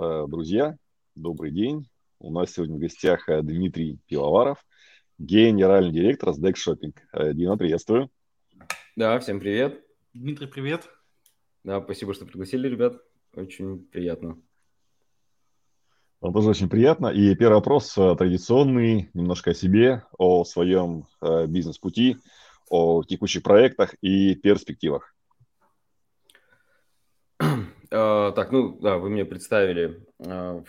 Э, друзья, добрый день. У нас сегодня в гостях э, Дмитрий Пивоваров, генеральный директор SDEX Shopping. Э, Дима, приветствую. Да, всем привет. Дмитрий, привет. Да, спасибо, что пригласили, ребят. Очень приятно. Нам тоже очень приятно. И первый вопрос традиционный, немножко о себе, о своем бизнес-пути, о текущих проектах и перспективах. А, так, ну да, вы мне представили. А,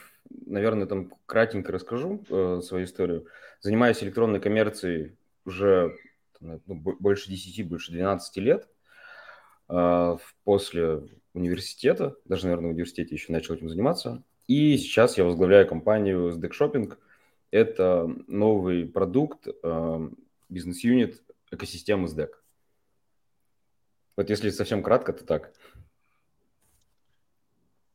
наверное, там кратенько расскажу э, свою историю. Занимаюсь электронной коммерцией уже ну, больше 10, больше 12 лет. А, после университета, даже, наверное, в университете еще начал этим заниматься. И сейчас я возглавляю компанию SDEC Shopping. Это новый продукт, бизнес-юнит экосистемы SDEC. Вот если совсем кратко, то так.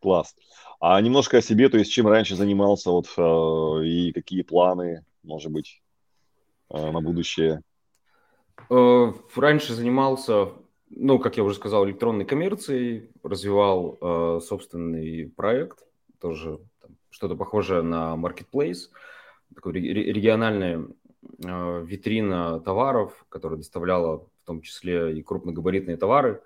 Класс. А немножко о себе, то есть чем раньше занимался, вот э, и какие планы, может быть, э, на будущее? Э, раньше занимался, ну, как я уже сказал, электронной коммерцией, развивал собственный проект, тоже что-то похожее на Marketplace, такой региональная витрина товаров, которая доставляла в том числе и крупногабаритные товары.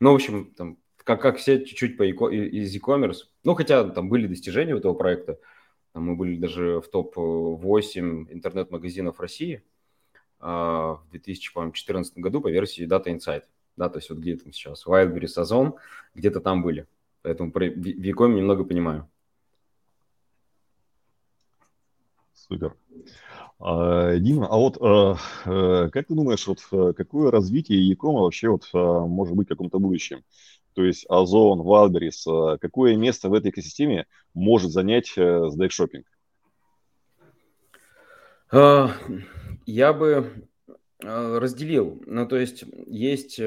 Ну, в общем, там как, как все чуть-чуть по из e-commerce. Ну, хотя там были достижения у этого проекта. Мы были даже в топ-8 интернет-магазинов России а, в 2014 году по версии Data Insight. Да, то есть вот где там сейчас, Wildberries, Озон, где-то там были. Поэтому про в e немного понимаю. Супер. А, Дима, а вот а, а, как ты думаешь, вот какое развитие e вообще вот может быть в каком-то будущем? То есть Озон, Валберис, э, какое место в этой экосистеме может занять э, Shopping? Я бы э, разделил. Ну, то есть есть...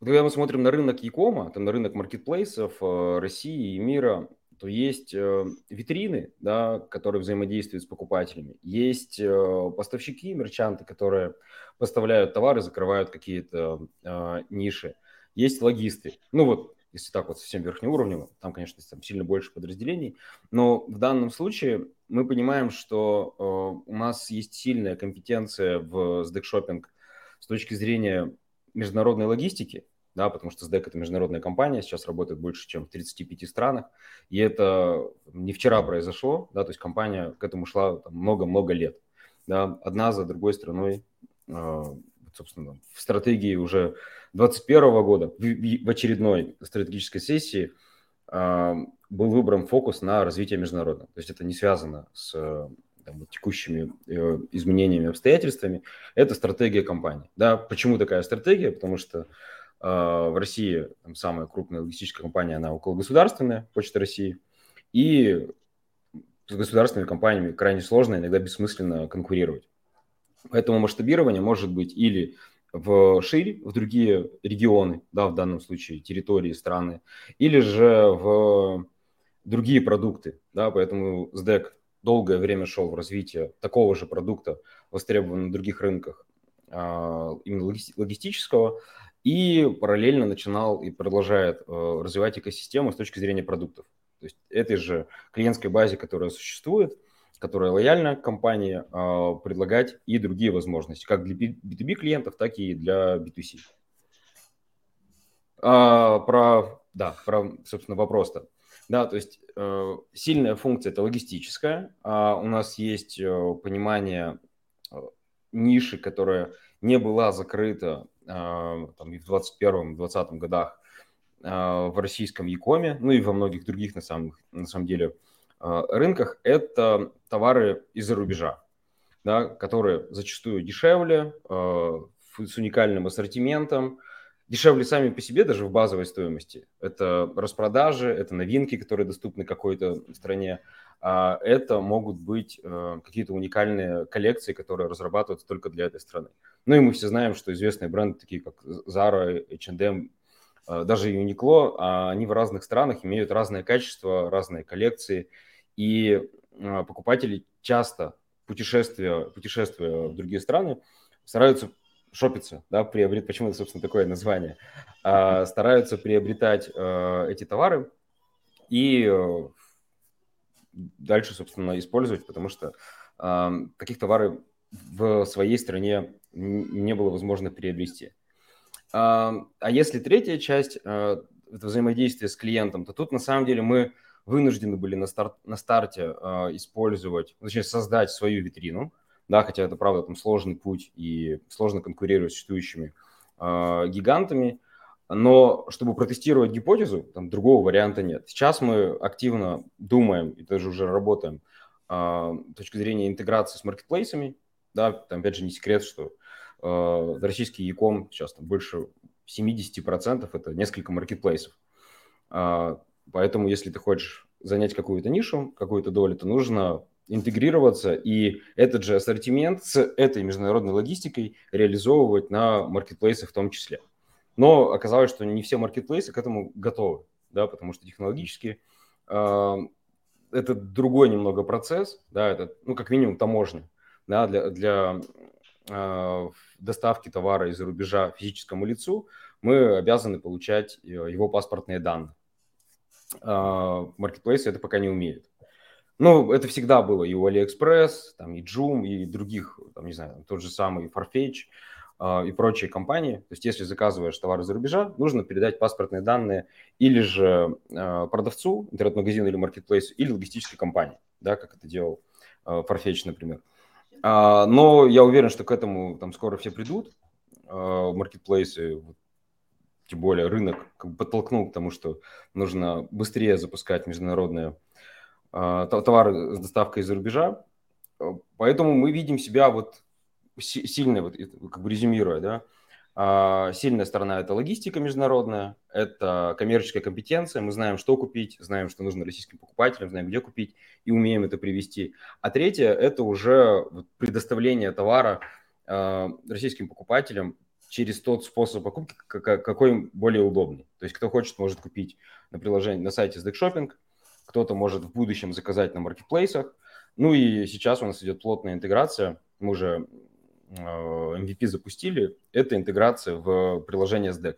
Когда мы смотрим на рынок Якома, там на рынок маркетплейсов России и мира, то есть витрины, да, которые взаимодействуют с покупателями, есть поставщики, мерчанты, которые поставляют товары, закрывают какие-то ниши. Есть логисты. Ну вот, если так вот совсем верхнеуровнево, там, конечно, там сильно больше подразделений, но в данном случае мы понимаем, что э, у нас есть сильная компетенция в SDEC Shopping с точки зрения международной логистики, да, потому что SDEC – это международная компания, сейчас работает больше, чем в 35 странах, и это не вчера произошло, да, то есть компания к этому шла много-много лет, да, одна за другой страной, э, собственно, в стратегии уже 2021 года в, очередной стратегической сессии э, был выбран фокус на развитие международного. То есть это не связано с там, текущими э, изменениями, обстоятельствами. Это стратегия компании. Да, почему такая стратегия? Потому что э, в России там, самая крупная логистическая компания, она около государственная, Почта России, и с государственными компаниями крайне сложно, иногда бессмысленно конкурировать. Поэтому масштабирование может быть или в шире, в другие регионы, да, в данном случае территории, страны, или же в другие продукты, да, поэтому СДЭК долгое время шел в развитие такого же продукта, востребованного на других рынках, а, именно логистического, и параллельно начинал и продолжает э, развивать экосистему с точки зрения продуктов. То есть этой же клиентской базе, которая существует – которая лояльна компании, а, предлагать и другие возможности, как для B2B клиентов, так и для B2C. А, про, да, про, собственно, вопрос-то. Да, то есть э, сильная функция – это логистическая. А у нас есть э, понимание э, ниши, которая не была закрыта там, и в 2021-2020 годах в российском Якоме, ну и во многих других, на самом, на самом деле, рынках – это товары из-за рубежа, да, которые зачастую дешевле, э, с уникальным ассортиментом, дешевле сами по себе даже в базовой стоимости. Это распродажи, это новинки, которые доступны какой-то стране. А это могут быть какие-то уникальные коллекции, которые разрабатываются только для этой страны. Ну и мы все знаем, что известные бренды, такие как Zara, H&M, даже Uniqlo, а они в разных странах имеют разное качество, разные коллекции – и а, покупатели часто, путешествия, путешествуя в другие страны, стараются шопиться, да, приобрет, почему это, собственно, такое название, а, стараются приобретать а, эти товары и дальше, собственно, использовать, потому что таких товаров в своей стране не было возможно приобрести. А если третья часть, это взаимодействие с клиентом, то тут на самом деле мы вынуждены были на, старт, на старте использовать, точнее, создать свою витрину, да, хотя это, правда, там сложный путь и сложно конкурировать с существующими э, гигантами, но чтобы протестировать гипотезу, там другого варианта нет. Сейчас мы активно думаем и даже уже работаем э, с точки зрения интеграции с маркетплейсами, да, там опять же не секрет, что э, российский e-com сейчас там больше 70% это несколько маркетплейсов. Э, поэтому если ты хочешь занять какую-то нишу, какую-то долю, то нужно интегрироваться и этот же ассортимент с этой международной логистикой реализовывать на маркетплейсах в том числе. Но оказалось, что не все маркетплейсы к этому готовы, да, потому что технологически э, это другой немного процесс, да, это, ну, как минимум, таможня, да, для, для э, доставки товара из-за рубежа физическому лицу мы обязаны получать э, его паспортные данные. Э, маркетплейсы это пока не умеют. Ну, это всегда было и у AliExpress, там, и Joom, и других, там, не знаю, тот же самый Farfetch э, и прочие компании. То есть, если заказываешь товары за рубежа, нужно передать паспортные данные или же э, продавцу, интернет-магазину или маркетплейсу, или логистической компании, да, как это делал э, Farfetch, например. А, но я уверен, что к этому там скоро все придут, маркетплейсы, тем более рынок как бы подтолкнул к тому, что нужно быстрее запускать международные а, товары с доставкой из-за рубежа. Поэтому мы видим себя вот сильно, вот, как бы резюмируя, да, а, сильная сторона – это логистика международная, это коммерческая компетенция. Мы знаем, что купить, знаем, что нужно российским покупателям, знаем, где купить и умеем это привести. А третье – это уже предоставление товара а, российским покупателям через тот способ покупки, какой более удобный. То есть кто хочет, может купить на приложении на сайте SDEC Shopping – кто-то может в будущем заказать на маркетплейсах. Ну и сейчас у нас идет плотная интеграция. Мы уже MVP э, запустили. Это интеграция в приложение SDEC.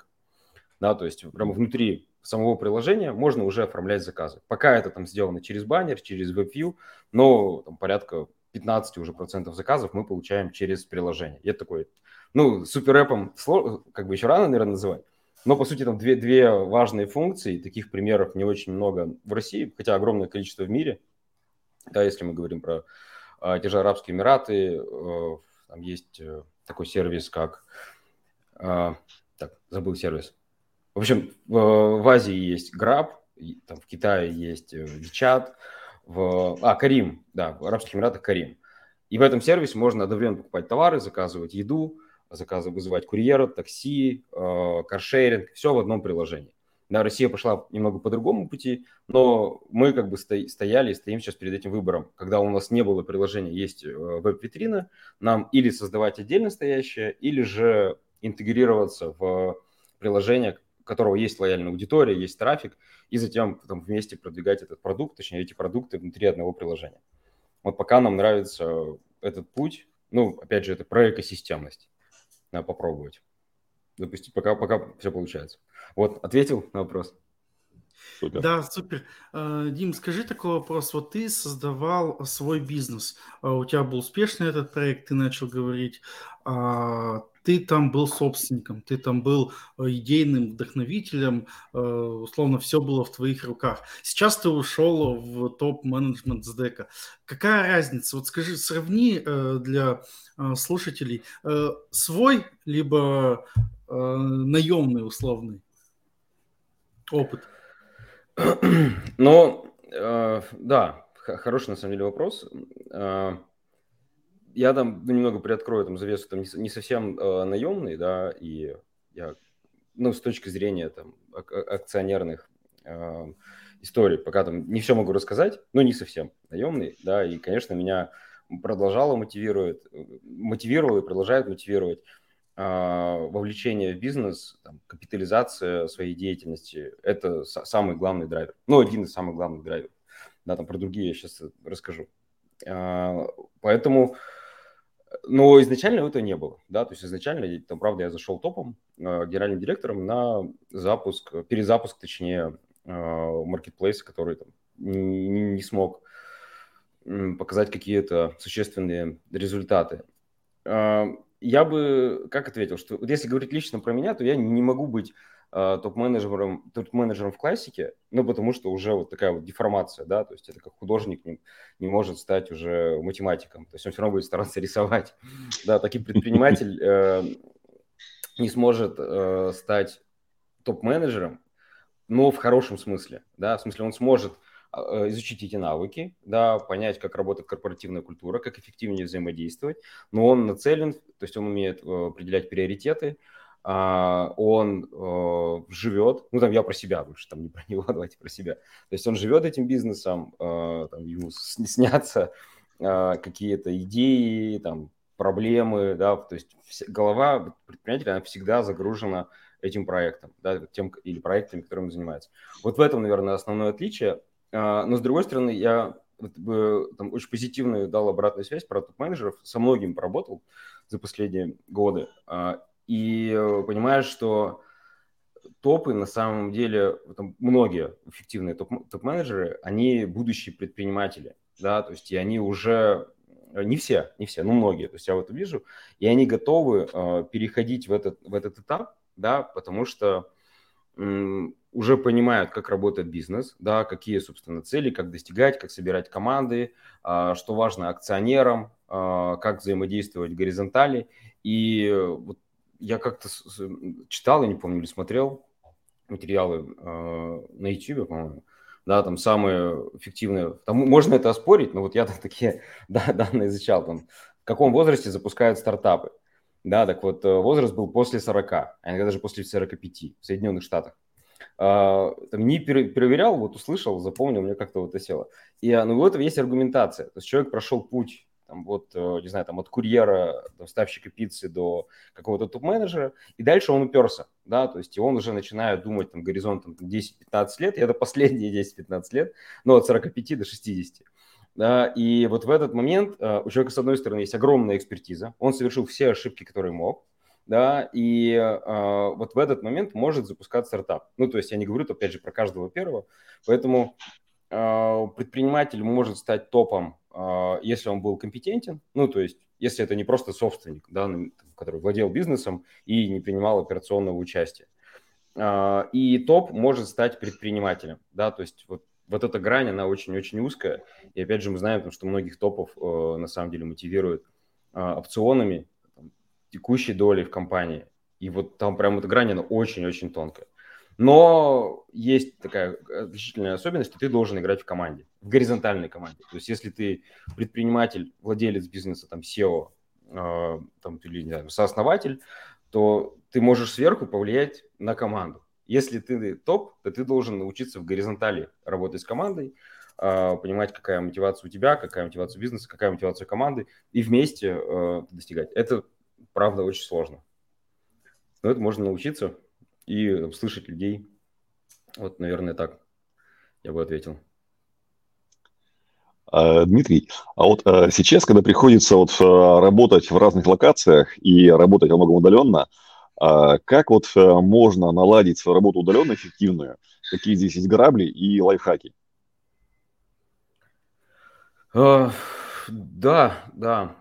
Да, то есть прямо внутри самого приложения можно уже оформлять заказы. Пока это там сделано через баннер, через WebView, но там, порядка 15 уже процентов заказов мы получаем через приложение. Это такой, ну, суперэпом, как бы еще рано, наверное, называть, но, по сути, там две, две важные функции, таких примеров не очень много в России, хотя огромное количество в мире. Да, если мы говорим про э, те же Арабские Эмираты, э, там есть э, такой сервис, как... Э, так, забыл сервис. В общем, в, в Азии есть Grab, там в Китае есть WeChat, в... А, Карим, да, в Арабских Эмиратах Карим. И в этом сервисе можно одновременно покупать товары, заказывать еду, заказы вызывать курьера, такси, э, каршеринг, все в одном приложении. Да, Россия пошла немного по другому пути, но мы как бы стояли и стоим сейчас перед этим выбором. Когда у нас не было приложения, есть э, веб-витрина, нам или создавать отдельно стоящее, или же интегрироваться в приложение, у которого есть лояльная аудитория, есть трафик, и затем там, вместе продвигать этот продукт, точнее эти продукты внутри одного приложения. Вот пока нам нравится этот путь, ну, опять же, это про экосистемность. Надо попробовать. Запустить, пока, пока все получается. Вот, ответил на вопрос. Супер. Да, супер. А, Дим, скажи такой вопрос. Вот ты создавал свой бизнес. А у тебя был успешный этот проект, ты начал говорить. Ты там был собственником, ты там был э, идейным вдохновителем, э, условно, все было в твоих руках. Сейчас ты ушел в топ-менеджмент СДЭКа. Какая разница? Вот скажи, сравни э, для слушателей свой, либо наемный условный опыт. Ну, да, хороший на самом деле вопрос я там ну, немного приоткрою там завесу, там не, совсем э, наемный, да, и я, ну, с точки зрения там ак- акционерных э, историй, пока там не все могу рассказать, но не совсем наемный, да, и, конечно, меня продолжало мотивирует, мотивировал и продолжает мотивировать э, вовлечение в бизнес, там, капитализация своей деятельности, это самый главный драйвер, ну, один из самых главных драйверов, да, там про другие я сейчас расскажу. Э, поэтому но изначально этого не было, да, то есть изначально, там, правда, я зашел топом, э, генеральным директором на запуск, перезапуск, точнее, маркетплейс, который там, не, не смог показать какие-то существенные результаты. Я бы как ответил, что вот если говорить лично про меня, то я не могу быть э, топ-менеджером, топ-менеджером в классике, ну, потому что уже вот такая вот деформация, да, то есть это как художник не, не может стать уже математиком, то есть он все равно будет стараться рисовать, да, таким предприниматель э, не сможет э, стать топ-менеджером, но в хорошем смысле, да, в смысле он сможет а, изучить эти навыки, да, понять, как работает корпоративная культура, как эффективнее взаимодействовать, но он нацелен, то есть он умеет э, определять приоритеты, он э, живет, ну там я про себя больше, там не про него, давайте про себя, то есть он живет этим бизнесом, э, там, ему снятся какие-то идеи, там, проблемы, да, то есть голова предпринимателя, она всегда загружена этим проектом, да, тем или проектами, которыми он занимается. Вот в этом, наверное, основное отличие. А, но с другой стороны, я там, очень позитивную дал обратную связь про топ-менеджеров, со многими поработал за последние годы. И понимаешь, что топы на самом деле, там, многие эффективные топ- топ-менеджеры, они будущие предприниматели, да, то есть и они уже, не все, не все, но многие, то есть я вот вижу, и они готовы э, переходить в этот, в этот этап, да, потому что уже понимают, как работает бизнес, да, какие, собственно, цели, как достигать, как собирать команды, а, что важно акционерам, а, как взаимодействовать горизонтали. И вот я как-то читал, я не помню, или смотрел материалы а, на YouTube, по-моему, да, там самые эффективные, там можно это оспорить, но вот я такие да, данные изучал, там, в каком возрасте запускают стартапы. Да, так вот, э, возраст был после 40, а иногда даже после 45 в Соединенных Штатах. А, там, не проверял, вот услышал, запомнил, мне как-то вот осело. И а, ну, у этого есть аргументация. То есть человек прошел путь там, вот, э, не знаю, там, от курьера, доставщика пиццы до какого-то топ-менеджера, и дальше он уперся, да, то есть и он уже начинает думать там горизонтом 10-15 лет, и это последние 10-15 лет, ну, от 45 до 60. Да, и вот в этот момент uh, у человека, с одной стороны, есть огромная экспертиза, он совершил все ошибки, которые мог, да, и uh, вот в этот момент может запускать стартап. Ну, то есть я не говорю, опять же, про каждого первого, поэтому предприниматель может стать топом, если он был компетентен, ну, то есть если это не просто собственник, да, который владел бизнесом и не принимал операционного участия. И топ может стать предпринимателем, да, то есть вот вот эта грань, она очень-очень узкая. И опять же, мы знаем, что многих топов э, на самом деле мотивируют э, опционами, текущей долей в компании. И вот там прям эта грань, она очень-очень тонкая. Но есть такая отличительная особенность, что ты должен играть в команде, в горизонтальной команде. То есть если ты предприниматель, владелец бизнеса, там, SEO, э, там, или, не знаю, сооснователь, то ты можешь сверху повлиять на команду. Если ты топ, то ты должен научиться в горизонтали работать с командой, а, понимать, какая мотивация у тебя, какая мотивация бизнеса, какая мотивация команды, и вместе а, достигать. Это, правда, очень сложно. Но это можно научиться и слышать людей. Вот, наверное, так я бы ответил. А, Дмитрий, а вот сейчас, когда приходится вот работать в разных локациях и работать во многом удаленно, а как вот э, можно наладить свою работу удаленно эффективную? Какие здесь есть грабли и лайфхаки? Uh, да, да.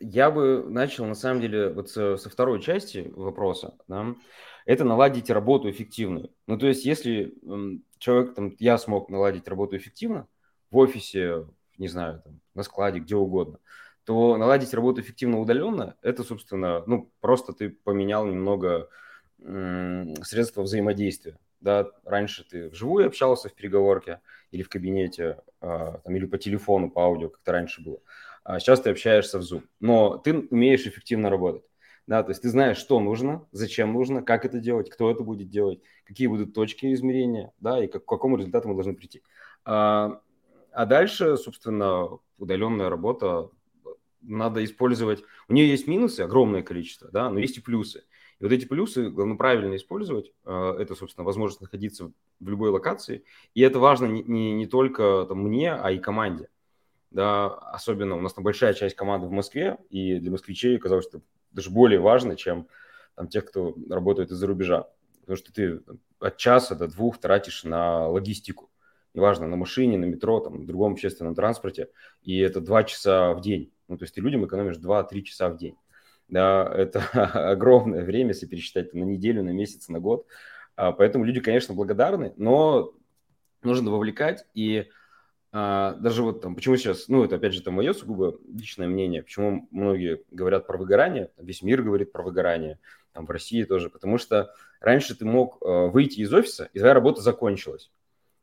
Я бы начал, на самом деле, вот со, со второй части вопроса. Да, это наладить работу эффективную. Ну, то есть, если человек, там, я смог наладить работу эффективно в офисе, не знаю, там, на складе, где угодно, то наладить работу эффективно удаленно, это, собственно, ну, просто ты поменял немного средства взаимодействия. Да, раньше ты вживую общался в переговорке или в кабинете, а, там, или по телефону, по аудио, как это раньше было. А сейчас ты общаешься в Zoom. Но ты умеешь эффективно работать. Да, то есть ты знаешь, что нужно, зачем нужно, как это делать, кто это будет делать, какие будут точки измерения, да, и как, к какому результату мы должны прийти. А, а дальше, собственно, удаленная работа надо использовать. У нее есть минусы, огромное количество, да, но есть и плюсы. И вот эти плюсы главное правильно использовать. Э, это, собственно, возможность находиться в любой локации. И это важно не, не, не только там, мне, а и команде. Да, особенно у нас там большая часть команды в Москве, и для москвичей казалось, что даже более важно, чем там, тех, кто работает из-за рубежа. потому что ты от часа до двух тратишь на логистику, неважно, на машине, на метро, там, на другом общественном транспорте, и это два часа в день. Ну, то есть ты людям экономишь 2-3 часа в день. Да, это огромное время, если пересчитать на неделю, на месяц, на год. А, поэтому люди, конечно, благодарны, но нужно вовлекать. И даже вот там, почему сейчас, ну, это опять же, это мое сугубо личное мнение, почему многие говорят про выгорание, весь мир говорит про выгорание, там в России тоже, потому что раньше ты мог э, выйти из офиса, и твоя работа закончилась.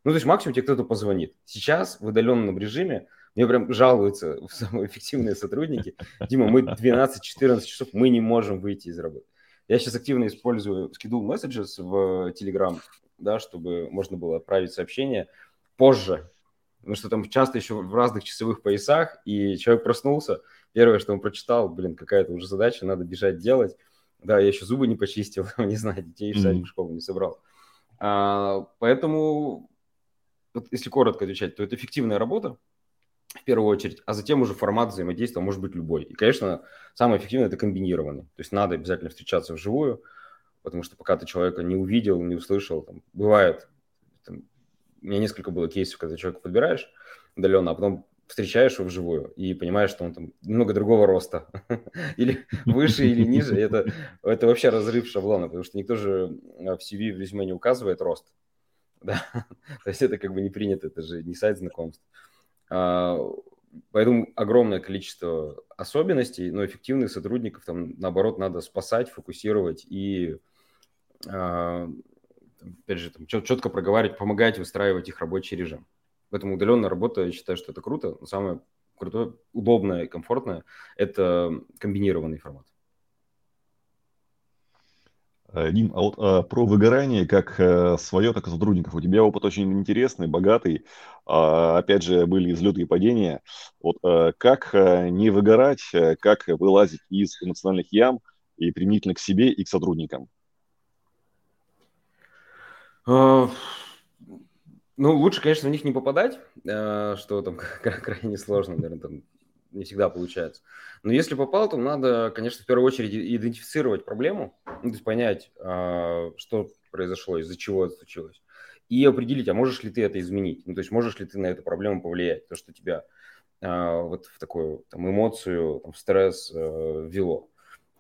Ну, то есть максимум тебе кто-то позвонит. Сейчас в удаленном режиме мне прям жалуются самые эффективные сотрудники. Дима, мы 12-14 часов, мы не можем выйти из работы. Я сейчас активно использую Schedule Messages в Telegram, да, чтобы можно было отправить сообщение позже, потому что там часто еще в разных часовых поясах, и человек проснулся, первое, что он прочитал, блин, какая-то уже задача, надо бежать делать. Да, я еще зубы не почистил, не знаю, детей в садик, в школу не собрал. А, поэтому, вот если коротко отвечать, то это эффективная работа, в первую очередь, а затем уже формат взаимодействия может быть любой. И, конечно, самое эффективное – это комбинированный. То есть надо обязательно встречаться вживую, потому что пока ты человека не увидел, не услышал, там, бывает, там, у меня несколько было кейсов, когда человека подбираешь удаленно, а потом встречаешь его вживую и понимаешь, что он там немного другого роста, или выше, или ниже, это, это вообще разрыв шаблона, потому что никто же в CV, в резюме не указывает рост, да, то есть это как бы не принято, это же не сайт знакомств. А, поэтому огромное количество особенностей, но эффективных сотрудников там, наоборот, надо спасать, фокусировать и, опять же, там, четко проговаривать, помогать выстраивать их рабочий режим. Поэтому удаленная работа, я считаю, что это круто. Но самое крутое, удобное и комфортное – это комбинированный формат. Э, Дим, а вот а, про выгорание как а, свое, так и сотрудников. У тебя опыт очень интересный, богатый. А, опять же, были взлеты и падения. Вот а, как а, не выгорать, а, как вылазить из эмоциональных ям и применительно к себе и к сотрудникам? А, ну, лучше, конечно, в них не попадать, а, что там крайне сложно, наверное, там не всегда получается. Но если попал, то надо, конечно, в первую очередь идентифицировать проблему, ну, то есть понять, а, что произошло, из-за чего это случилось, и определить, а можешь ли ты это изменить, ну, то есть можешь ли ты на эту проблему повлиять, то, что тебя вот в такую там, эмоцию, там, в стресс э, ввело.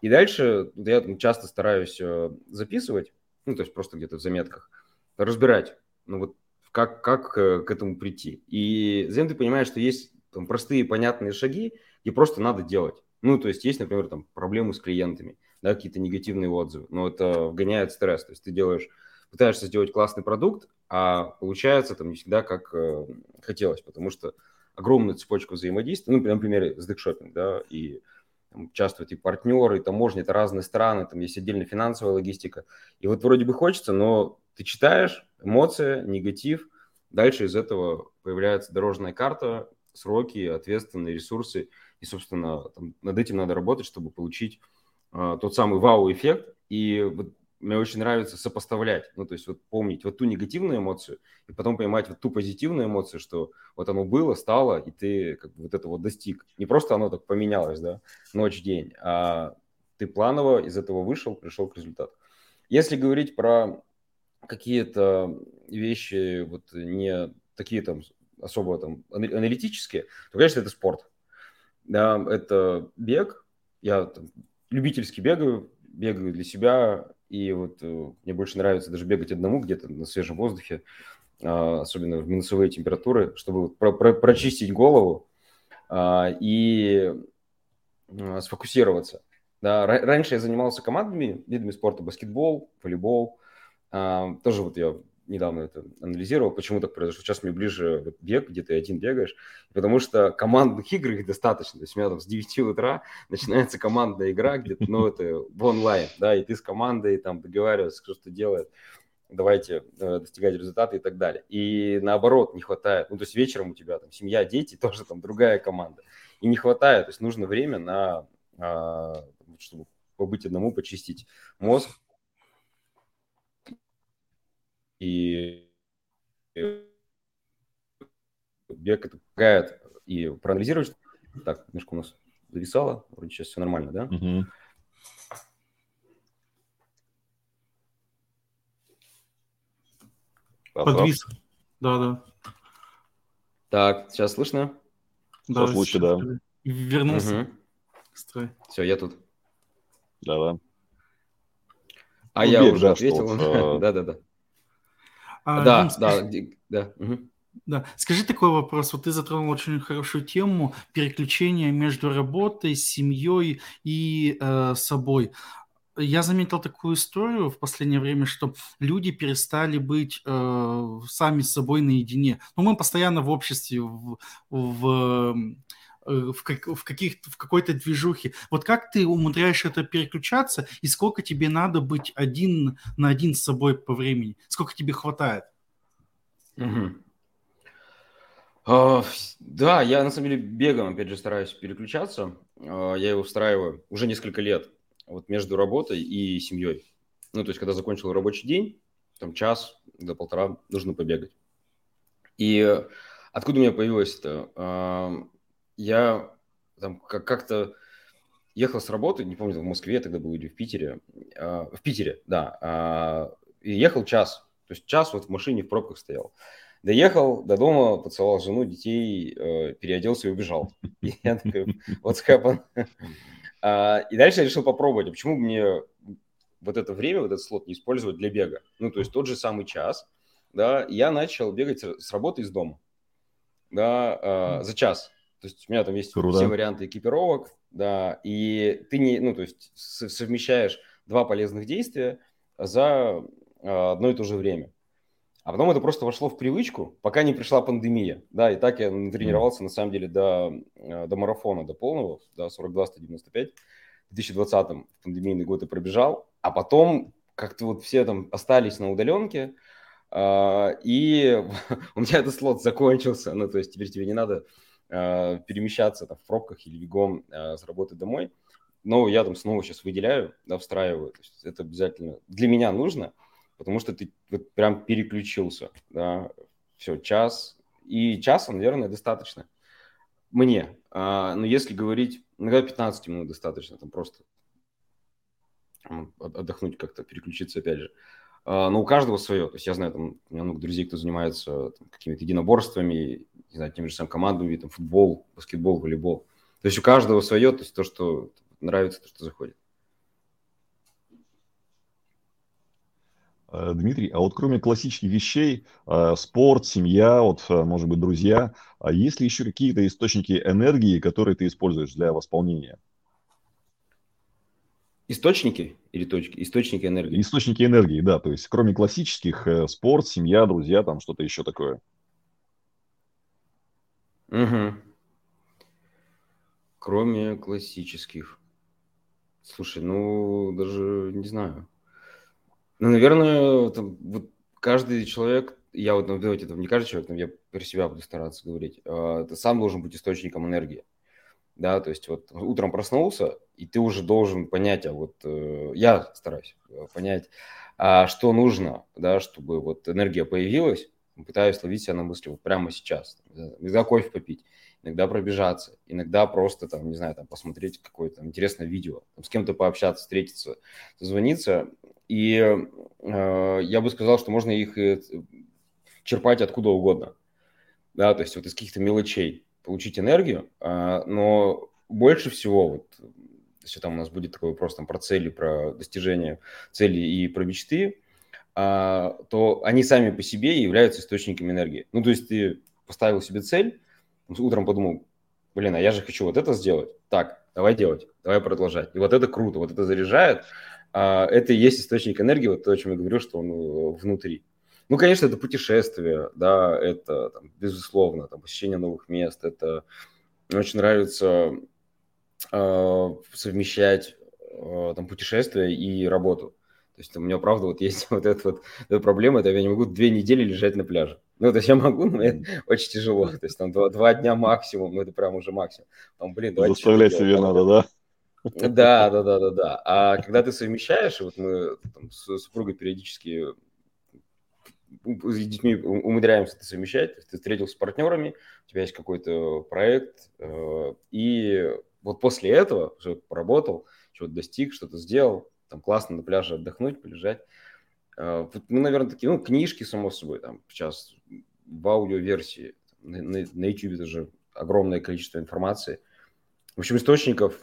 И дальше я там, часто стараюсь э, записывать, ну, то есть просто где-то в заметках, разбирать, ну, вот как, как э, к этому прийти. И затем ты понимаешь, что есть там, простые понятные шаги, и просто надо делать. Ну, то есть есть, например, там проблемы с клиентами, да, какие-то негативные отзывы, но это вгоняет стресс. То есть ты делаешь, пытаешься сделать классный продукт, а получается там не всегда как э, хотелось, потому что огромная цепочка взаимодействия, ну, например, с декшопинг, да, и там, участвуют и партнеры, и таможни, это разные страны, там есть отдельно финансовая логистика. И вот вроде бы хочется, но ты читаешь, эмоция, негатив, дальше из этого появляется дорожная карта, сроки, ответственные ресурсы. И, собственно, там, над этим надо работать, чтобы получить э, тот самый вау-эффект. И вот мне очень нравится сопоставлять, ну, то есть вот помнить вот ту негативную эмоцию и потом понимать вот ту позитивную эмоцию, что вот оно было, стало, и ты как бы вот это вот достиг. Не просто оно так поменялось, да, ночь-день, а ты планово из этого вышел, пришел к результату. Если говорить про какие-то вещи, вот не такие там особо там аналитические, то, конечно, это спорт. Да, это бег. Я там, любительски бегаю, бегаю для себя, и вот э, мне больше нравится даже бегать одному где-то на свежем воздухе, э, особенно в минусовые температуры, чтобы про про прочистить голову э, и э, сфокусироваться. Да, раньше я занимался командными видами спорта, баскетбол, волейбол. Тоже вот я недавно это анализировал, почему так произошло. Сейчас мне ближе вот бег, где ты один бегаешь, потому что командных игр их достаточно. То есть у меня там с 9 утра начинается командная игра, где-то, ну, это в онлайн, да, и ты с командой там договариваешься, что что делает, давайте э, достигать результата и так далее. И наоборот, не хватает, ну, то есть вечером у тебя там семья, дети, тоже там другая команда. И не хватает, то есть нужно время на, э, чтобы побыть одному, почистить мозг, и бег это помогает и проанализировать. Так, немножко у нас зависало, вроде сейчас все нормально, да? Угу. Подвис. Да, да. Так, сейчас слышно? Да, сейчас лучше, да. Вернулся. Угу. Строй. Все, я тут. Да, да. А ну, я уже ответил. Э, Да-да-да. А, да, да, да. Да. Скажи такой вопрос. Вот ты затронул очень хорошую тему переключения между работой, семьей и э, собой. Я заметил такую историю в последнее время, что люди перестали быть э, сами с собой наедине. Но ну, мы постоянно в обществе, в, в Э, в, как, в, каких, в какой-то движухе. Вот как ты умудряешь это переключаться, и сколько тебе надо быть один на один с собой по времени? Сколько тебе хватает? Угу. Uh, да, я на самом деле бегом, опять же, стараюсь переключаться. Uh, я его встраиваю уже несколько лет вот между работой и семьей. Ну, то есть, когда закончил рабочий день, там час до полтора нужно побегать. И откуда у меня появилось это? Uh, я там как-то ехал с работы, не помню, в Москве, тогда был или в Питере, э, в Питере, да, э, и ехал час, то есть час вот в машине в пробках стоял. Доехал до дома, поцеловал жену, детей, э, переоделся и убежал. И я такой, what's happened? а, и дальше я решил попробовать, а почему мне вот это время, вот этот слот не использовать для бега? Ну, то есть тот же самый час, да, я начал бегать с работы из дома, да, за час. То есть у меня там есть Круто. все варианты экипировок, да, и ты не, ну, то есть совмещаешь два полезных действия за а, одно и то же время. А потом это просто вошло в привычку, пока не пришла пандемия. Да, и так я тренировался, на самом деле, до, а, до марафона, до полного, до 42-195. В 2020 в пандемийный год и пробежал. А потом как-то вот все там остались на удаленке, а, и у меня этот слот закончился. Ну, то есть теперь тебе не надо перемещаться там, в пробках или бегом э, с работы домой. Но я там снова сейчас выделяю, да, встраиваю. То есть это обязательно для меня нужно, потому что ты вот прям переключился. Да, все, час. И часа, наверное, достаточно. Мне. А, но если говорить, иногда 15 минут достаточно, там просто отдохнуть как-то, переключиться опять же. А, но у каждого свое. То есть я знаю, там, у меня много друзей, кто занимается какими-то единоборствами, не знаю, тем же самым командным видом, футбол, баскетбол, волейбол. То есть у каждого свое, то есть то, что нравится, то, что заходит. Э, Дмитрий, а вот кроме классических вещей, э, спорт, семья, вот, э, может быть, друзья, а есть ли еще какие-то источники энергии, которые ты используешь для восполнения? Источники или точки? Источники энергии. Источники энергии, да. То есть, кроме классических, спорт, семья, друзья, там что-то еще такое. Угу. Кроме классических. Слушай, ну, даже не знаю. Ну, наверное, там, вот каждый человек, я вот, ну, давайте, это не каждый человек, но я про себя буду стараться говорить, э, ты сам должен быть источником энергии. Да, то есть вот утром проснулся, и ты уже должен понять, а вот э, я стараюсь э, понять, а что нужно, да, чтобы вот энергия появилась, пытаюсь ловить себя на мысли вот прямо сейчас. Иногда кофе попить, иногда пробежаться, иногда просто, там, не знаю, там, посмотреть какое-то интересное видео, там, с кем-то пообщаться, встретиться, созвониться. И э, я бы сказал, что можно их э, черпать откуда угодно. Да, то есть вот из каких-то мелочей получить энергию, э, но больше всего вот если там у нас будет такой вопрос там, про цели, про достижение цели и про мечты, то они сами по себе являются источниками энергии. Ну, то есть ты поставил себе цель, утром подумал, блин, а я же хочу вот это сделать. Так, давай делать, давай продолжать. И вот это круто, вот это заряжает. А, это и есть источник энергии, вот то, о чем я говорю, что он э, внутри. Ну, конечно, это путешествие, да, это, там, безусловно, там, посещение новых мест, это мне очень нравится э, совмещать э, там, путешествия и работу. То есть у меня, правда, вот есть вот эта вот эта проблема, это я не могу две недели лежать на пляже. Ну, то есть я могу, но это очень тяжело. То есть там два, два дня максимум, ну, это прям уже максимум. Там, блин, Заставлять себе надо, да? Да, да, да, да, да. А когда ты совмещаешь, вот мы там, с супругой периодически с детьми умудряемся это совмещать, ты встретился с партнерами, у тебя есть какой-то проект, э, и вот после этого уже поработал, чего-то достиг, что-то сделал, там классно на пляже отдохнуть, полежать. А, вот мы, наверное, такие, ну, книжки, само собой, там, сейчас в аудиоверсии, на, на, YouTube тоже огромное количество информации. В общем, источников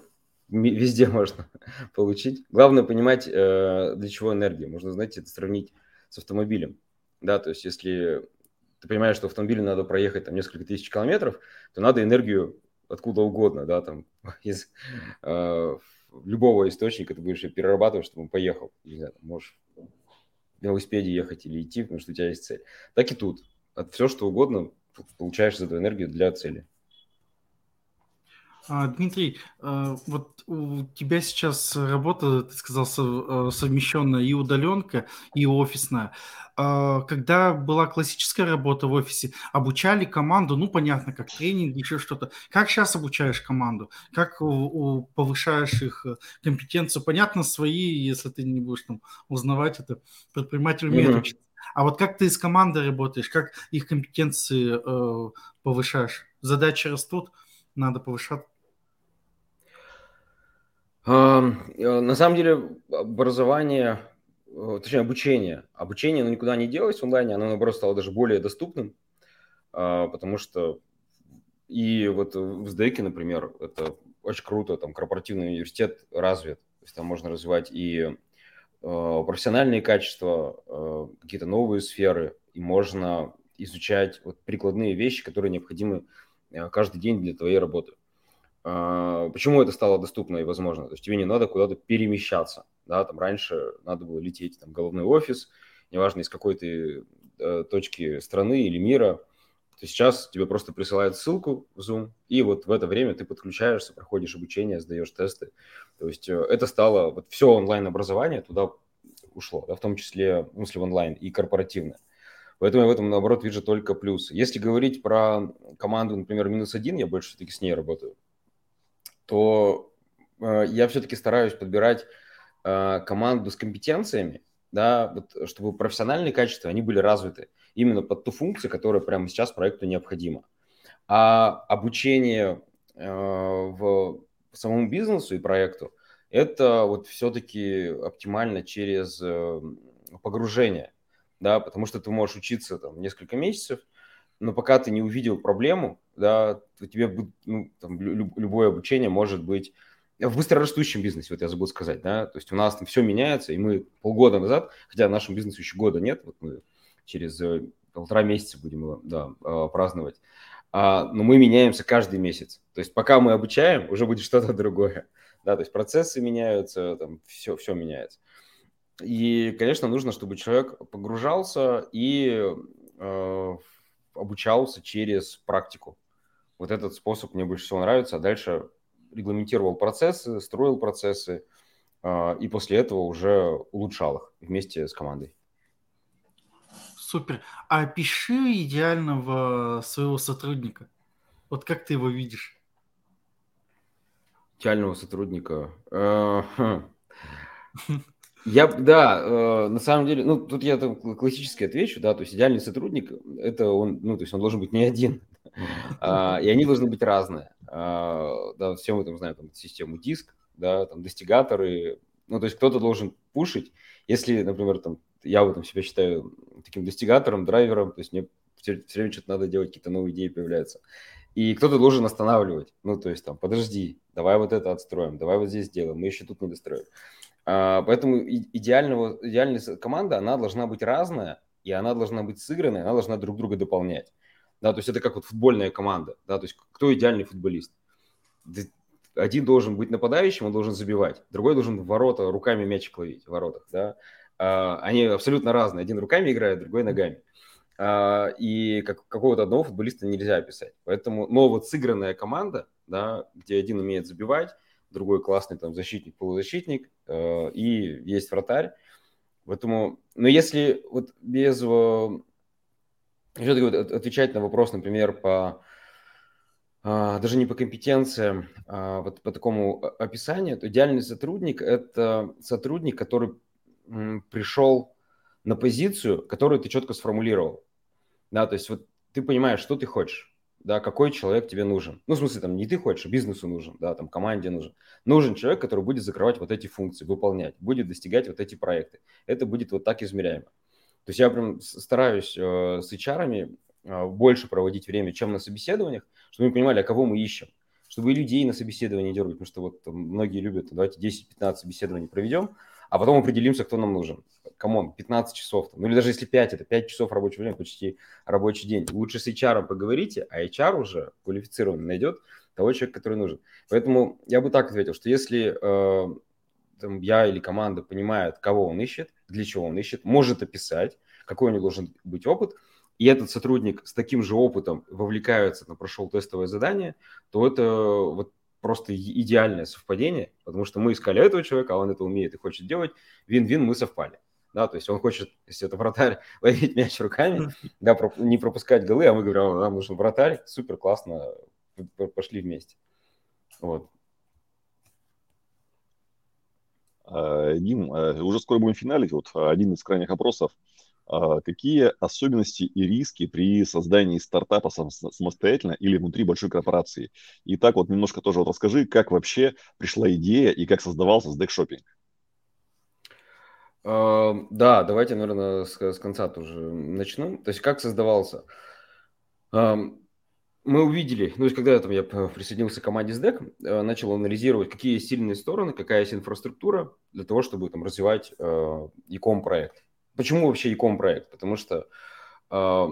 везде можно получить. Главное понимать, э, для чего энергия. Можно, знаете, это сравнить с автомобилем. Да, то есть если ты понимаешь, что автомобилю надо проехать там несколько тысяч километров, то надо энергию откуда угодно, да, там из э, любого источника ты будешь перерабатывать, чтобы он поехал. Не знаю, можешь в велосипеде ехать или идти, потому что у тебя есть цель. Так и тут. От все, что угодно, получаешь эту энергию для цели. А, Дмитрий, а, вот у тебя сейчас работа, ты сказал, э, совмещенная и удаленка, и офисная. А, когда была классическая работа в офисе, обучали команду, ну, понятно, как тренинг, еще что-то. Как сейчас обучаешь команду? Как повышаешь их э, компетенцию? Понятно, свои, если ты не будешь там узнавать это, предприниматель умеет mm-hmm. учиться. А вот как ты с командой работаешь, как их компетенции э, повышаешь? Задачи растут, надо повышать. Э, на самом деле образование, э, точнее обучение, обучение оно никуда не делось в онлайне, оно наоборот стало даже более доступным, а, потому что и вот в СДЭКе, например, это очень круто, там корпоративный университет развит, то есть там можно развивать и э, профессиональные качества, какие-то новые сферы, и можно изучать вот прикладные вещи, которые необходимы каждый день для твоей работы. А, почему это стало доступно и возможно? То есть тебе не надо куда-то перемещаться. Да? Там раньше надо было лететь там, в головной офис, неважно из какой ты э, точки страны или мира. То сейчас тебе просто присылают ссылку в Zoom, и вот в это время ты подключаешься, проходишь обучение, сдаешь тесты. То есть э, это стало, вот все онлайн-образование туда ушло, да, в том числе, в смысле, в онлайн и корпоративное. Поэтому я в этом, наоборот, вижу только плюсы. Если говорить про команду, например, минус один, я больше все-таки с ней работаю то э, я все-таки стараюсь подбирать э, команду с компетенциями, да, вот, чтобы профессиональные качества, они были развиты именно под ту функцию, которая прямо сейчас проекту необходима. А обучение э, в самому бизнесу и проекту, это вот все-таки оптимально через э, погружение, да, потому что ты можешь учиться там несколько месяцев, но пока ты не увидел проблему, да, то тебе ну, там, любое обучение может быть в быстрорастущем бизнесе, вот я забыл сказать, да, то есть у нас там все меняется, и мы полгода назад, хотя нашему бизнесу еще года нет, вот мы через э, полтора месяца будем да, а, праздновать, а, но мы меняемся каждый месяц, то есть пока мы обучаем, уже будет что-то другое, да, то есть процессы меняются, там все, все меняется. И, конечно, нужно, чтобы человек погружался и э, обучался через практику. Вот этот способ мне больше всего нравится. А дальше регламентировал процессы, строил процессы, э, и после этого уже улучшал их вместе с командой. Супер. А опиши идеального своего сотрудника. Вот как ты его видишь? Идеального сотрудника. Я, да, э, на самом деле, ну, тут я там классически отвечу, да, то есть идеальный сотрудник, это он, ну, то есть он должен быть не один, а, и они должны быть разные. А, да, все мы там знаем, там, систему диск, да, там, достигаторы, ну, то есть кто-то должен пушить, если, например, там, я вот там себя считаю таким достигатором, драйвером, то есть мне все время что-то надо делать, какие-то новые идеи появляются. И кто-то должен останавливать, ну, то есть там, подожди, давай вот это отстроим, давай вот здесь сделаем, мы еще тут не достроим. А, поэтому идеального, идеальная команда, она должна быть разная, и она должна быть сыгранная, она должна друг друга дополнять. Да, то есть это как вот футбольная команда. Да, то есть кто идеальный футболист? Один должен быть нападающим, он должен забивать. Другой должен в ворота руками мячик ловить в воротах. Да? А, они абсолютно разные. Один руками играет, другой ногами. А, и как, какого-то одного футболиста нельзя описать. Поэтому, но вот сыгранная команда, да, где один умеет забивать, другой классный там защитник, полузащитник, э, и есть вратарь. Поэтому, но если вот без все-таки вот отвечать на вопрос, например, по а, даже не по компетенциям, а вот по такому описанию, то идеальный сотрудник – это сотрудник, который пришел на позицию, которую ты четко сформулировал. Да, то есть вот ты понимаешь, что ты хочешь. Да, какой человек тебе нужен. Ну, в смысле, там, не ты хочешь, а бизнесу нужен, да, там, команде нужен. Нужен человек, который будет закрывать вот эти функции, выполнять, будет достигать вот эти проекты. Это будет вот так измеряемо. То есть я прям стараюсь э, с HR э, больше проводить время, чем на собеседованиях, чтобы мы понимали, а кого мы ищем. Чтобы и людей на собеседование дергать, потому что вот там, многие любят, давайте 10-15 собеседований проведем, а потом определимся, кто нам нужен. Come on, 15 часов, ну или даже если 5, это 5 часов рабочего времени, почти рабочий день. Лучше с HR поговорите, а HR уже квалифицированный найдет того человека, который нужен. Поэтому я бы так ответил, что если э, там, я или команда понимает, кого он ищет, для чего он ищет, может описать, какой у него должен быть опыт, и этот сотрудник с таким же опытом вовлекается, там, прошел тестовое задание, то это вот просто идеальное совпадение, потому что мы искали этого человека, а он это умеет и хочет делать, вин-вин, мы совпали. Да, то есть он хочет, если это вратарь, ловить мяч руками, да, не пропускать голы, а мы говорим, нам нужен вратарь, супер, классно, пошли вместе. Вот. А, Дим, а, уже скоро будем финалить. Вот один из крайних вопросов. А, какие особенности и риски при создании стартапа самостоятельно или внутри большой корпорации? И так вот немножко тоже вот расскажи, как вообще пришла идея и как создавался Stack Shopping. Да, давайте, наверное, с, конца тоже начну. То есть как создавался? Мы увидели, ну, то есть когда там, я присоединился к команде SDEC, э, начал анализировать, какие есть сильные стороны, какая есть инфраструктура для того, чтобы там развивать э, e-com проект. Почему вообще e-com проект? Потому что э,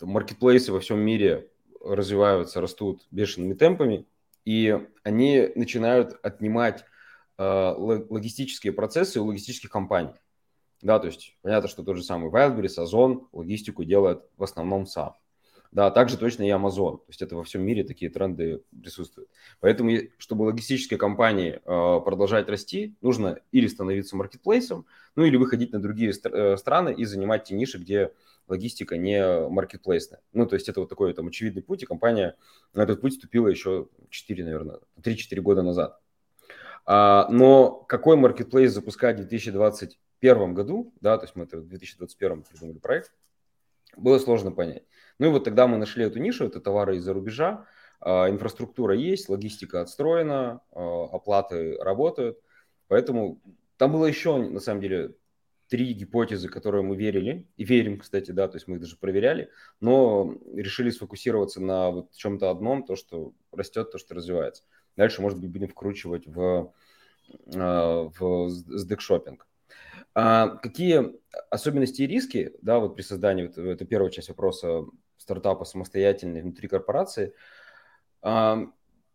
маркетплейсы во всем мире развиваются, растут бешеными темпами, и они начинают отнимать э, логистические процессы у логистических компаний. Да, то есть понятно, что тот же самый Wildberries, Озон логистику делает в основном сам. Да, также точно и Amazon. То есть это во всем мире такие тренды присутствуют. Поэтому, чтобы логистические компании э, продолжать расти, нужно или становиться маркетплейсом, ну или выходить на другие э, страны и занимать те ниши, где логистика не маркетплейсная. Ну, то есть это вот такой там очевидный путь, и компания на этот путь вступила еще 4, наверное, 3-4 года назад. А, но какой маркетплейс запускать в 2021 году, да, то есть мы это в 2021 придумали проект, было сложно понять. Ну и вот тогда мы нашли эту нишу, это товары из-за рубежа, а, инфраструктура есть, логистика отстроена, а, оплаты работают, поэтому там было еще, на самом деле, три гипотезы, которые мы верили, и верим, кстати, да, то есть мы их даже проверяли, но решили сфокусироваться на вот чем-то одном, то, что растет, то, что развивается. Дальше, может быть, будем вкручивать в, а, в сдекшопинг. А какие особенности и риски, да, вот при создании, вот, это первая часть вопроса стартапа самостоятельный внутри корпорации, а,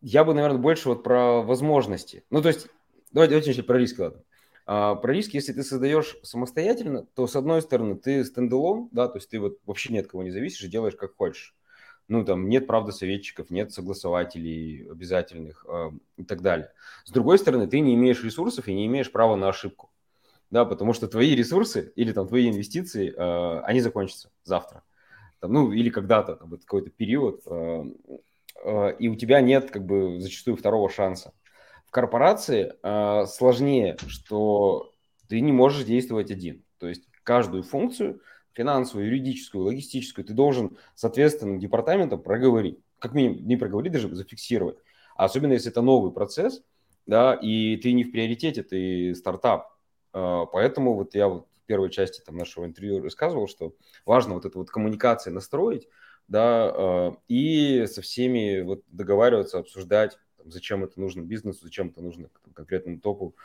я бы, наверное, больше вот про возможности. Ну, то есть, давайте, давайте начнем про риски, ладно. А, про риски, если ты создаешь самостоятельно, то, с одной стороны, ты стендалон, да, то есть ты вот вообще ни от кого не зависишь и делаешь как хочешь. Ну, там нет, правда, советчиков, нет согласователей обязательных э, и так далее. С другой стороны, ты не имеешь ресурсов и не имеешь права на ошибку да, потому что твои ресурсы или там твои инвестиции, э, они закончатся завтра, там, ну или когда-то, там, какой-то период, э, э, и у тебя нет как бы зачастую второго шанса. В корпорации э, сложнее, что ты не можешь действовать один, то есть каждую функцию финансовую, юридическую, логистическую, ты должен соответственным департаментам проговорить. Как минимум, не проговорить, даже зафиксировать. А особенно, если это новый процесс, да, и ты не в приоритете, ты стартап, поэтому вот я вот в первой части там, нашего интервью рассказывал, что важно вот эту вот коммуникацию настроить, да, а, и со всеми вот договариваться, обсуждать, зачем это нужно бизнесу, зачем это нужно конкретному топу,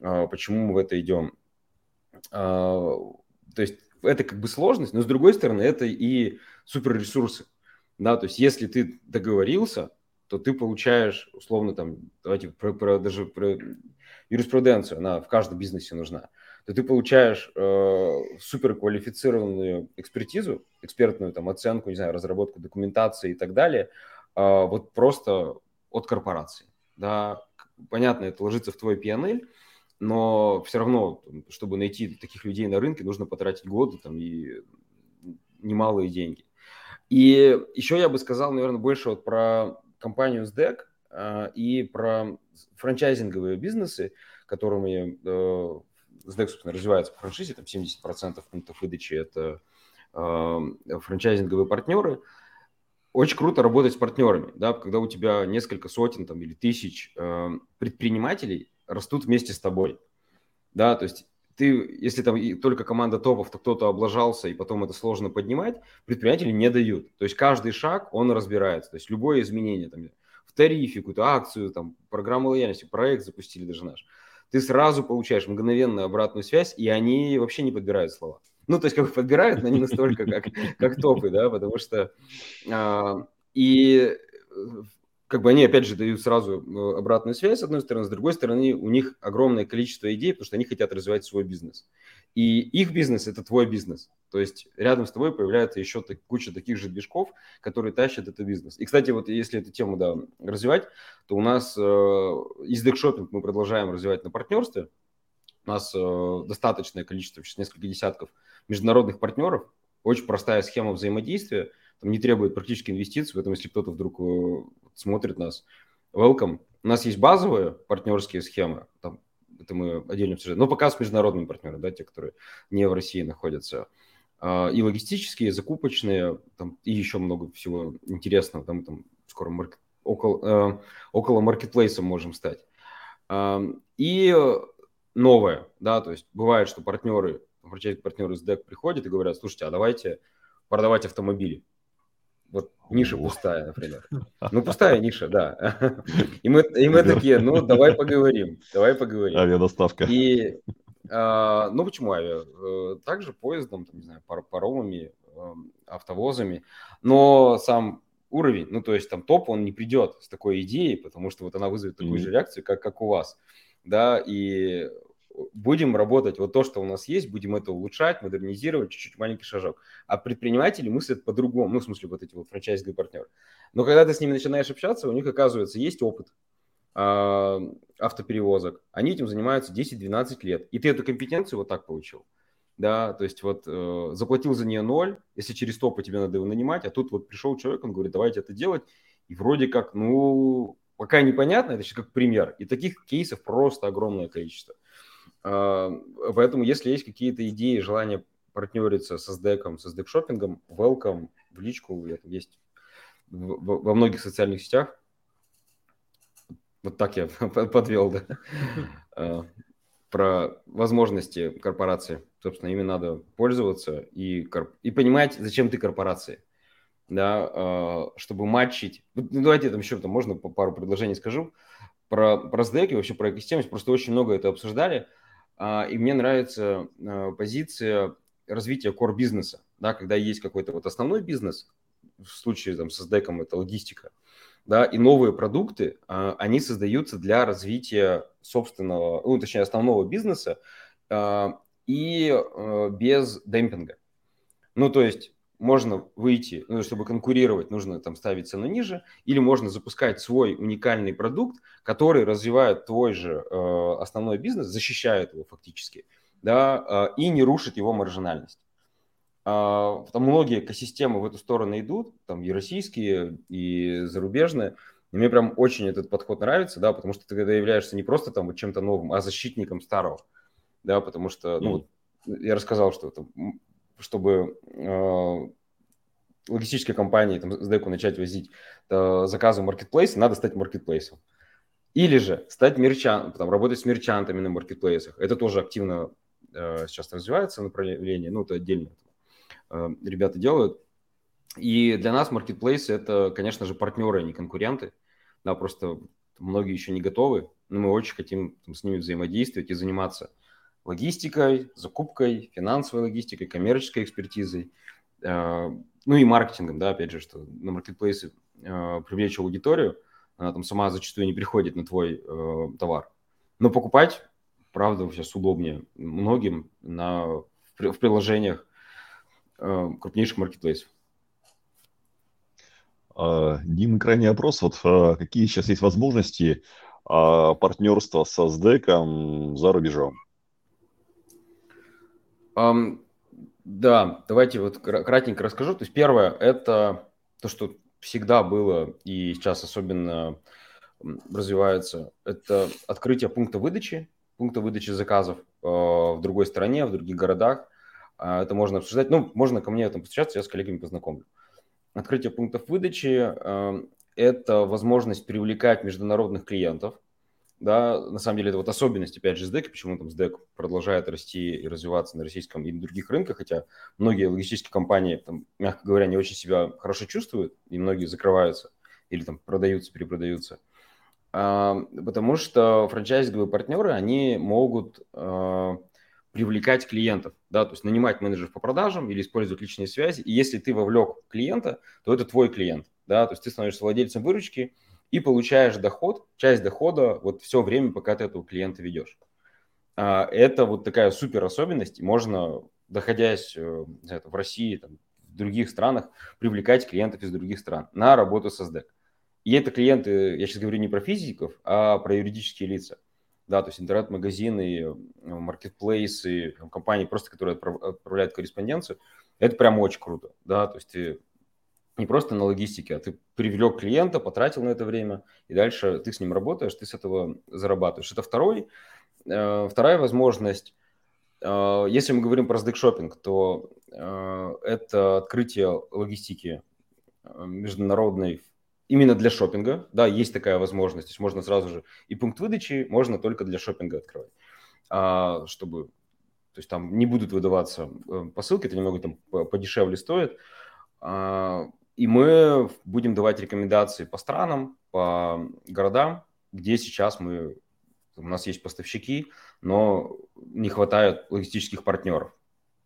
а, почему мы в это идем. То есть это как бы сложность, но с другой стороны это и суперресурсы. Да, то есть если ты договорился, то ты получаешь условно там, давайте про, про, даже про юриспруденцию, она в каждом бизнесе нужна, то ты получаешь э, суперквалифицированную экспертизу, экспертную там оценку, не знаю, разработку документации и так далее, э, вот просто от корпорации. Да, понятно, это ложится в твой PNL, но все равно, чтобы найти таких людей на рынке, нужно потратить годы там, и немалые деньги. И еще я бы сказал, наверное, больше вот про компанию SDEC, а, и про франчайзинговые бизнесы, которыми SDEC, собственно, развивается по франшизе, там 70% пунктов выдачи – это э, франчайзинговые партнеры. очень круто работать с партнерами, да, когда у тебя несколько сотен там, или тысяч э, предпринимателей растут вместе с тобой. Да, то есть ты, если там только команда топов, то кто-то облажался, и потом это сложно поднимать, предприниматели не дают. То есть каждый шаг, он разбирается. То есть любое изменение там, в тарифе, какую-то акцию, там, программу лояльности, проект запустили даже наш, ты сразу получаешь мгновенную обратную связь, и они вообще не подбирают слова. Ну, то есть как бы подбирают, но не настолько, как, как топы, да, потому что... А, и как бы они, опять же, дают сразу э, обратную связь, с одной стороны, с другой стороны, у них огромное количество идей, потому что они хотят развивать свой бизнес. И их бизнес – это твой бизнес. То есть рядом с тобой появляется еще так, куча таких же движков, которые тащат этот бизнес. И, кстати, вот если эту тему да, развивать, то у нас э, издек шопинг мы продолжаем развивать на партнерстве. У нас э, достаточное количество, сейчас несколько десятков международных партнеров. Очень простая схема взаимодействия – там не требует практически инвестиций, поэтому если кто-то вдруг э, смотрит нас, welcome. У нас есть базовые партнерские схемы, там, это мы отдельно обсуждаем, но пока с международными партнерами, да, те, которые не в России находятся. А, и логистические, и закупочные, там, и еще много всего интересного. Там, там скоро марк... около, э, около маркетплейса можем стать. А, и новое, да, то есть бывает, что партнеры, партнеры из DEC приходят и говорят, слушайте, а давайте продавать автомобили. Вот ниша пустая, например. Ну, пустая ниша, да. И мы, и мы такие, ну, давай поговорим, давай поговорим. Авиадоставка. И, а, ну, почему авиа? Э, также поездом, там, не знаю, пар паромами, эм, автовозами. Но сам уровень, ну, то есть там топ, он не придет с такой идеей, потому что вот она вызовет такую mm-hmm. же реакцию, как, как у вас. Да, и будем работать, вот то, что у нас есть, будем это улучшать, модернизировать, чуть-чуть маленький шажок. А предприниматели мыслят по-другому, ну, в смысле, вот эти вот франчайзинговые партнеры. Но когда ты с ними начинаешь общаться, у них, оказывается, есть опыт э, автоперевозок. Они этим занимаются 10-12 лет. И ты эту компетенцию вот так получил. Да, то есть вот э, заплатил за нее ноль, если через топы тебе надо его нанимать, а тут вот пришел человек, он говорит, давайте это делать, и вроде как, ну, пока непонятно, это еще как пример. И таких кейсов просто огромное количество. А, поэтому, если есть какие-то идеи, желание партнериться со SDEC, со SDEC шопингом, welcome в личку, это есть во многих социальных сетях. Вот так я подвел, да, а, про возможности корпорации. Собственно, ими надо пользоваться и, и понимать, зачем ты корпорации, да, а, чтобы матчить. Ну, давайте там еще там можно пару предложений скажу про, про SDEC и вообще про экосистему. Просто очень много это обсуждали. И мне нравится а, позиция развития core бизнеса, да, когда есть какой-то вот основной бизнес, в случае там, с SDEC это логистика, да, и новые продукты, а, они создаются для развития собственного, ну, точнее, основного бизнеса и без демпинга. Ну, то есть можно выйти, ну, чтобы конкурировать, нужно там ставить цену ниже, или можно запускать свой уникальный продукт, который развивает твой же э, основной бизнес, защищает его фактически, да, э, и не рушит его маржинальность. Э, там многие экосистемы в эту сторону идут, там и российские, и зарубежные. И мне прям очень этот подход нравится, да, потому что ты когда являешься не просто там вот чем-то новым, а защитником старого, да, потому что, ну, mm. я рассказал, что там, чтобы э, логистической компании, там, с деку начать возить э, заказы в маркетплейсе, надо стать маркетплейсом. Или же стать мерчантом, работать с мерчантами на маркетплейсах. Это тоже активно э, сейчас развивается направление, ну, это отдельно э, ребята делают. И для нас маркетплейсы – это, конечно же, партнеры, а не конкуренты. Да, просто многие еще не готовы, но мы очень хотим там, с ними взаимодействовать и заниматься логистикой, закупкой, финансовой логистикой, коммерческой экспертизой, э, ну и маркетингом, да, опять же, что на маркетплейсе э, привлечь аудиторию, она там сама зачастую не приходит на твой э, товар. Но покупать, правда, сейчас удобнее многим на, в, приложениях крупнейших маркетплейсов. А, Дим, крайний вопрос. Вот а, какие сейчас есть возможности а, партнерства со SDEC за рубежом? Um, да, давайте вот кратенько расскажу. То есть первое – это то, что всегда было и сейчас особенно развивается, это открытие пункта выдачи, пункта выдачи заказов э, в другой стране, в других городах. Э, это можно обсуждать. Ну, можно ко мне там постучаться, я с коллегами познакомлю. открытие пунктов выдачи – это возможность привлекать международных клиентов. Да, на самом деле это вот особенность, опять же, SDEC, почему там SDEC продолжает расти и развиваться на российском и на других рынках, хотя многие логистические компании, там, мягко говоря, не очень себя хорошо чувствуют, и многие закрываются или там продаются, перепродаются. Потому что франчайзинговые партнеры, они могут а, привлекать клиентов, да, то есть нанимать менеджеров по продажам или использовать личные связи. И если ты вовлек клиента, то это твой клиент, да, то есть ты становишься владельцем выручки и получаешь доход, часть дохода вот все время, пока ты этого клиента ведешь. А, это вот такая супер особенность, можно, доходясь э, в России, там, в других странах, привлекать клиентов из других стран на работу с SDEC. И это клиенты, я сейчас говорю не про физиков, а про юридические лица да, то есть интернет-магазины, э, маркетплейсы, компании просто, которые отправляют корреспонденцию, это прям очень круто, да, то есть ты не просто на логистике, а ты привлек клиента, потратил на это время, и дальше ты с ним работаешь, ты с этого зарабатываешь. Это второй, э, вторая возможность. Э, если мы говорим про SDK то это открытие логистики международной именно для шопинга. Да, есть такая возможность. То есть можно сразу же и пункт выдачи можно только для шопинга открывать. А, чтобы, то есть там не будут выдаваться э, посылки, это немного там подешевле стоит. А, и мы будем давать рекомендации по странам, по городам, где сейчас мы, у нас есть поставщики, но не хватает логистических партнеров.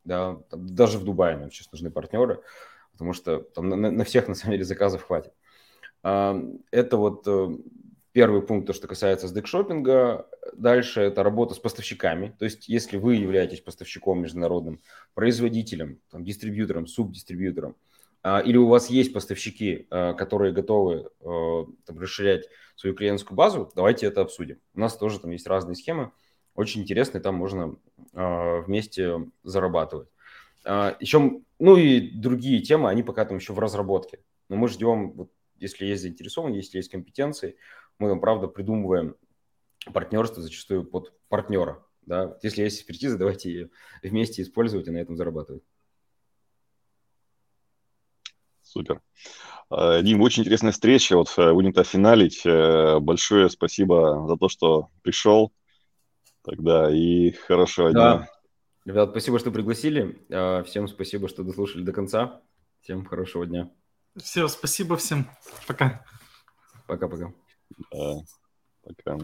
Да, даже в Дубае нам сейчас нужны партнеры, потому что там на, на всех, на самом деле, заказов хватит. Это вот э, первый пункт, то, что касается сдэк-шоппинга. Дальше это работа с поставщиками. То есть, если вы являетесь поставщиком международным, производителем, там, дистрибьютором, субдистрибьютором, а, или у вас есть поставщики, а, которые готовы э, там, расширять свою клиентскую базу, давайте это обсудим. У нас тоже там есть разные схемы, очень интересные, там можно а, вместе зарабатывать. Еще, ну и другие темы, они пока там еще в разработке. Но мы ждем вот если есть заинтересованность, если есть компетенции, мы там, правда, придумываем партнерство зачастую под партнера. Да? Если есть экспертиза, давайте ее вместе использовать и на этом зарабатывать. Супер. А, Дим, очень интересная встреча. Вот э, будем-то финалить. Э, большое спасибо за то, что пришел. Тогда и хорошего да. дня. Ребят, спасибо, что пригласили. Всем спасибо, что дослушали до конца. Всем хорошего дня. Все, спасибо всем. Пока. Пока-пока. Да, пока.